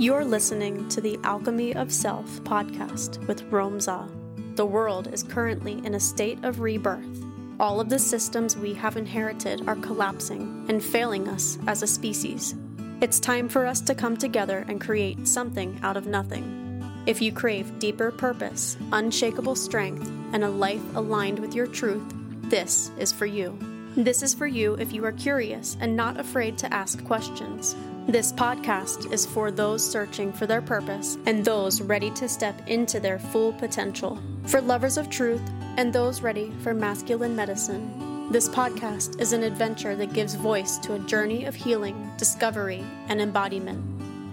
You're listening to the Alchemy of Self podcast with Romza. The world is currently in a state of rebirth. All of the systems we have inherited are collapsing and failing us as a species. It's time for us to come together and create something out of nothing. If you crave deeper purpose, unshakable strength, and a life aligned with your truth, this is for you. This is for you if you are curious and not afraid to ask questions. This podcast is for those searching for their purpose and those ready to step into their full potential. For lovers of truth and those ready for masculine medicine. This podcast is an adventure that gives voice to a journey of healing, discovery, and embodiment.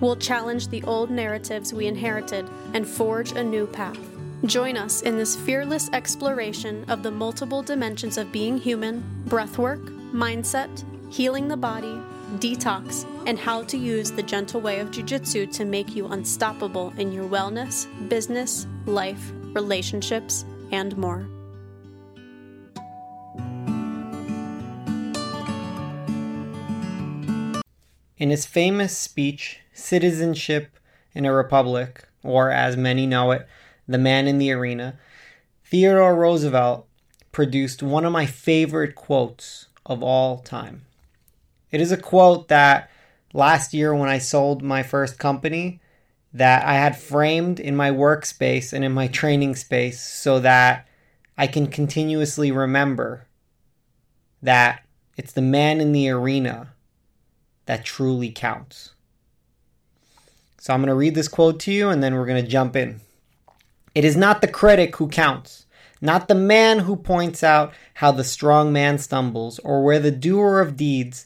We'll challenge the old narratives we inherited and forge a new path. Join us in this fearless exploration of the multiple dimensions of being human, breathwork, mindset, healing the body, detox, and how to use the gentle way of jujitsu to make you unstoppable in your wellness, business, life, relationships, and more. In his famous speech, Citizenship in a Republic, or as many know it, The Man in the Arena, Theodore Roosevelt produced one of my favorite quotes of all time. It is a quote that last year when I sold my first company that I had framed in my workspace and in my training space so that I can continuously remember that it's the man in the arena that truly counts. So I'm going to read this quote to you and then we're going to jump in. It is not the critic who counts, not the man who points out how the strong man stumbles or where the doer of deeds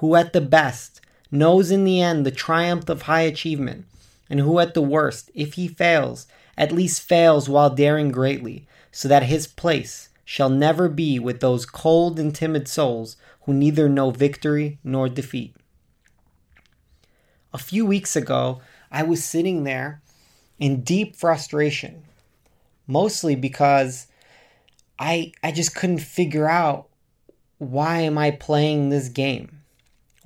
Who at the best knows in the end the triumph of high achievement? And who at the worst, if he fails, at least fails while daring greatly, so that his place shall never be with those cold and timid souls who neither know victory nor defeat. A few weeks ago, I was sitting there in deep frustration, mostly because I I just couldn't figure out why am I playing this game?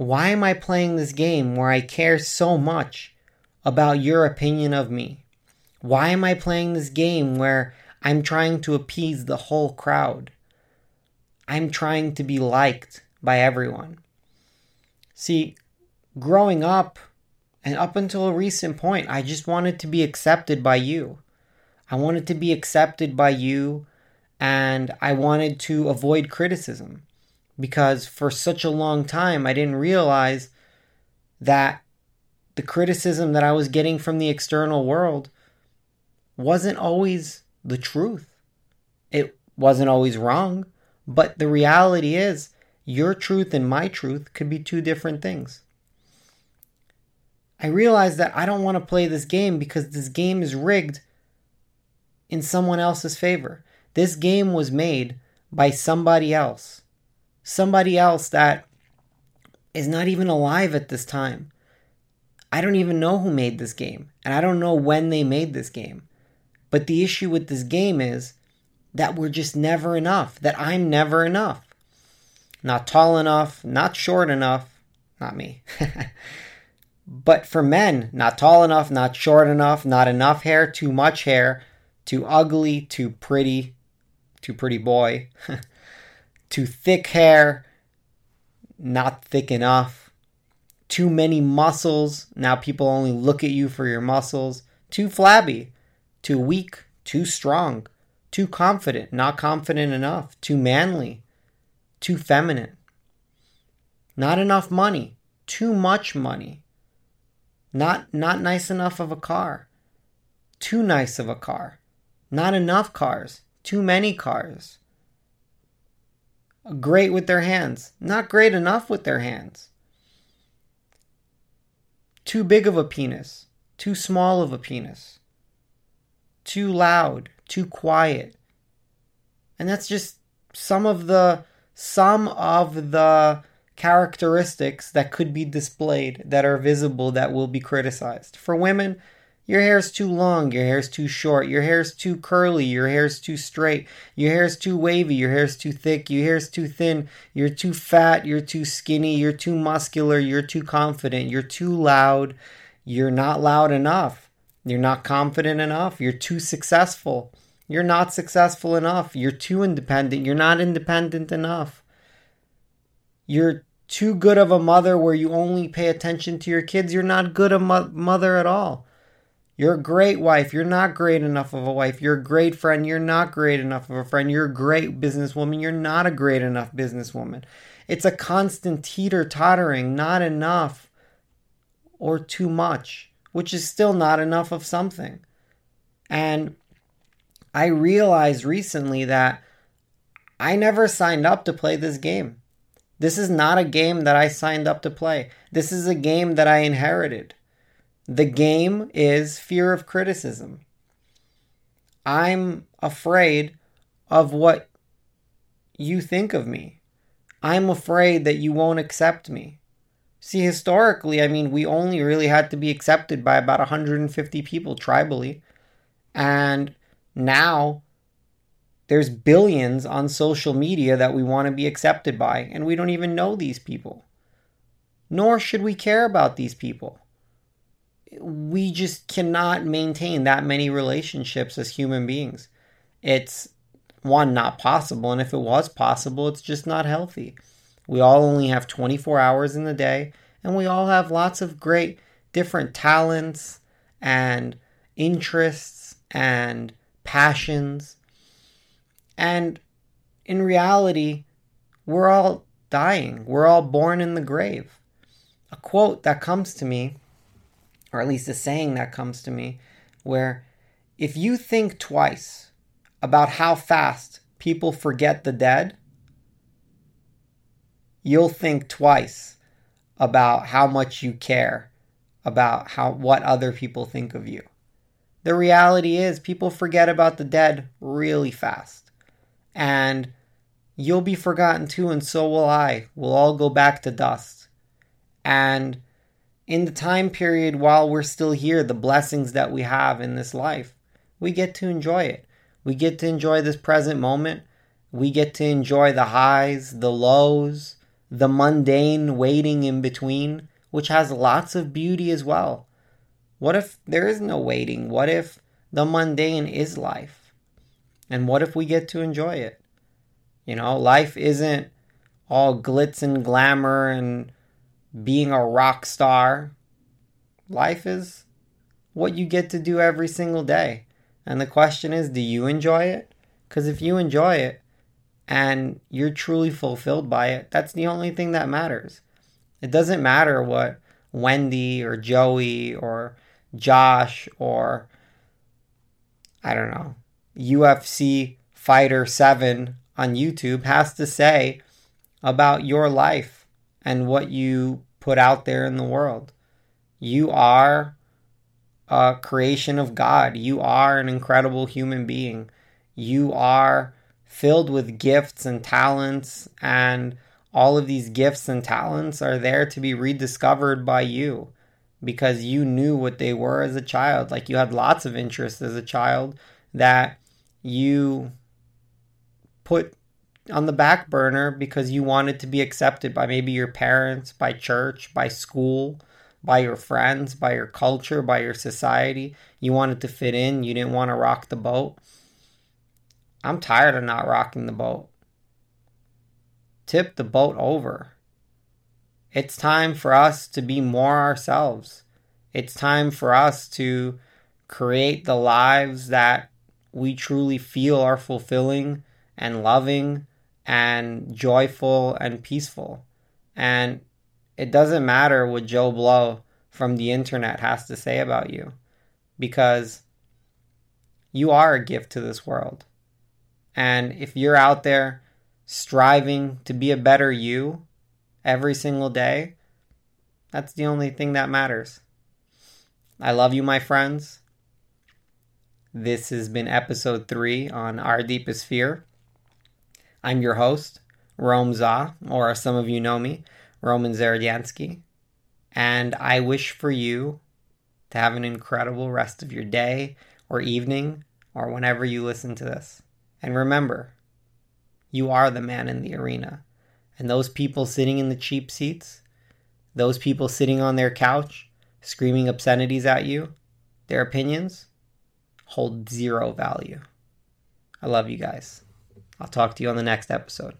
Why am I playing this game where I care so much about your opinion of me? Why am I playing this game where I'm trying to appease the whole crowd? I'm trying to be liked by everyone. See, growing up and up until a recent point, I just wanted to be accepted by you. I wanted to be accepted by you and I wanted to avoid criticism because for such a long time I didn't realize that the criticism that I was getting from the external world wasn't always the truth. It wasn't always wrong, but the reality is your truth and my truth could be two different things. I realized that I don't want to play this game because this game is rigged in someone else's favor. This game was made by somebody else. Somebody else that is not even alive at this time. I don't even know who made this game, and I don't know when they made this game. But the issue with this game is that we're just never enough, that I'm never enough not tall enough, not short enough, not me. but for men, not tall enough, not short enough, not enough hair, too much hair, too ugly, too pretty, too pretty boy, too thick hair, not thick enough, too many muscles, now people only look at you for your muscles, too flabby, too weak, too strong, too confident, not confident enough, too manly, too feminine. Not enough money, too much money. Not not nice enough of a car. Too nice of a car. Not enough cars, too many cars. Great with their hands, not great enough with their hands. Too big of a penis, too small of a penis, too loud, too quiet. And that's just some of the some of the characteristics that could be displayed that are visible that will be criticized. For women, your hair's too long, your hair's too short, your hair's too curly, your hair's too straight, your hair's too wavy, your hair's too thick, your hair's too thin, you're too fat, you're too skinny, you're too muscular, you're too confident, you're too loud, you're not loud enough, you're not confident enough, you're too successful, you're not successful enough, you're too independent, you're not independent enough. You're too good of a mother where you only pay attention to your kids, you're not good a mo- mother at all you're a great wife. You're not great enough of a wife. You're a great friend. You're not great enough of a friend. You're a great businesswoman. You're not a great enough businesswoman. It's a constant teeter tottering, not enough or too much, which is still not enough of something. And I realized recently that I never signed up to play this game. This is not a game that I signed up to play. This is a game that I inherited. The game is fear of criticism. I'm afraid of what you think of me. I'm afraid that you won't accept me. See, historically, I mean, we only really had to be accepted by about 150 people tribally. And now there's billions on social media that we want to be accepted by, and we don't even know these people. Nor should we care about these people we just cannot maintain that many relationships as human beings. It's one, not possible. And if it was possible, it's just not healthy. We all only have 24 hours in the day, and we all have lots of great different talents and interests and passions. And in reality, we're all dying. We're all born in the grave. A quote that comes to me or at least a saying that comes to me, where if you think twice about how fast people forget the dead, you'll think twice about how much you care about how what other people think of you. The reality is people forget about the dead really fast. And you'll be forgotten too and so will I. We'll all go back to dust. And in the time period while we're still here, the blessings that we have in this life, we get to enjoy it. We get to enjoy this present moment. We get to enjoy the highs, the lows, the mundane waiting in between, which has lots of beauty as well. What if there is no waiting? What if the mundane is life? And what if we get to enjoy it? You know, life isn't all glitz and glamour and being a rock star. Life is what you get to do every single day. And the question is, do you enjoy it? Because if you enjoy it and you're truly fulfilled by it, that's the only thing that matters. It doesn't matter what Wendy or Joey or Josh or I don't know, UFC Fighter 7 on YouTube has to say about your life and what you put out there in the world. You are a creation of God. You are an incredible human being. You are filled with gifts and talents, and all of these gifts and talents are there to be rediscovered by you because you knew what they were as a child. Like you had lots of interests as a child that you put on the back burner because you wanted to be accepted by maybe your parents, by church, by school, by your friends, by your culture, by your society. You wanted to fit in, you didn't want to rock the boat. I'm tired of not rocking the boat. Tip the boat over. It's time for us to be more ourselves. It's time for us to create the lives that we truly feel are fulfilling and loving and joyful and peaceful. And it doesn't matter what Joe Blow from the internet has to say about you because you are a gift to this world. And if you're out there striving to be a better you every single day, that's the only thing that matters. I love you, my friends. This has been episode three on Our Deepest Fear. I'm your host, Romza, or as some of you know me, Roman Zaradiansky. And I wish for you to have an incredible rest of your day or evening or whenever you listen to this. And remember, you are the man in the arena. And those people sitting in the cheap seats, those people sitting on their couch, screaming obscenities at you, their opinions hold zero value. I love you guys. I'll talk to you on the next episode.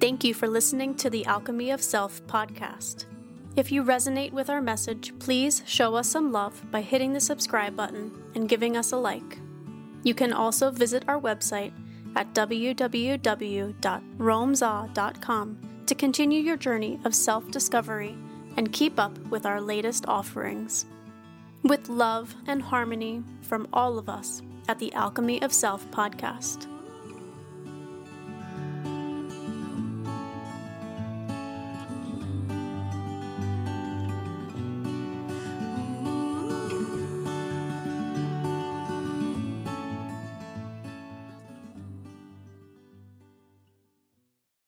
Thank you for listening to the Alchemy of Self podcast. If you resonate with our message, please show us some love by hitting the subscribe button and giving us a like. You can also visit our website at www.romza.com to continue your journey of self discovery and keep up with our latest offerings. With love and harmony from all of us at the Alchemy of Self podcast.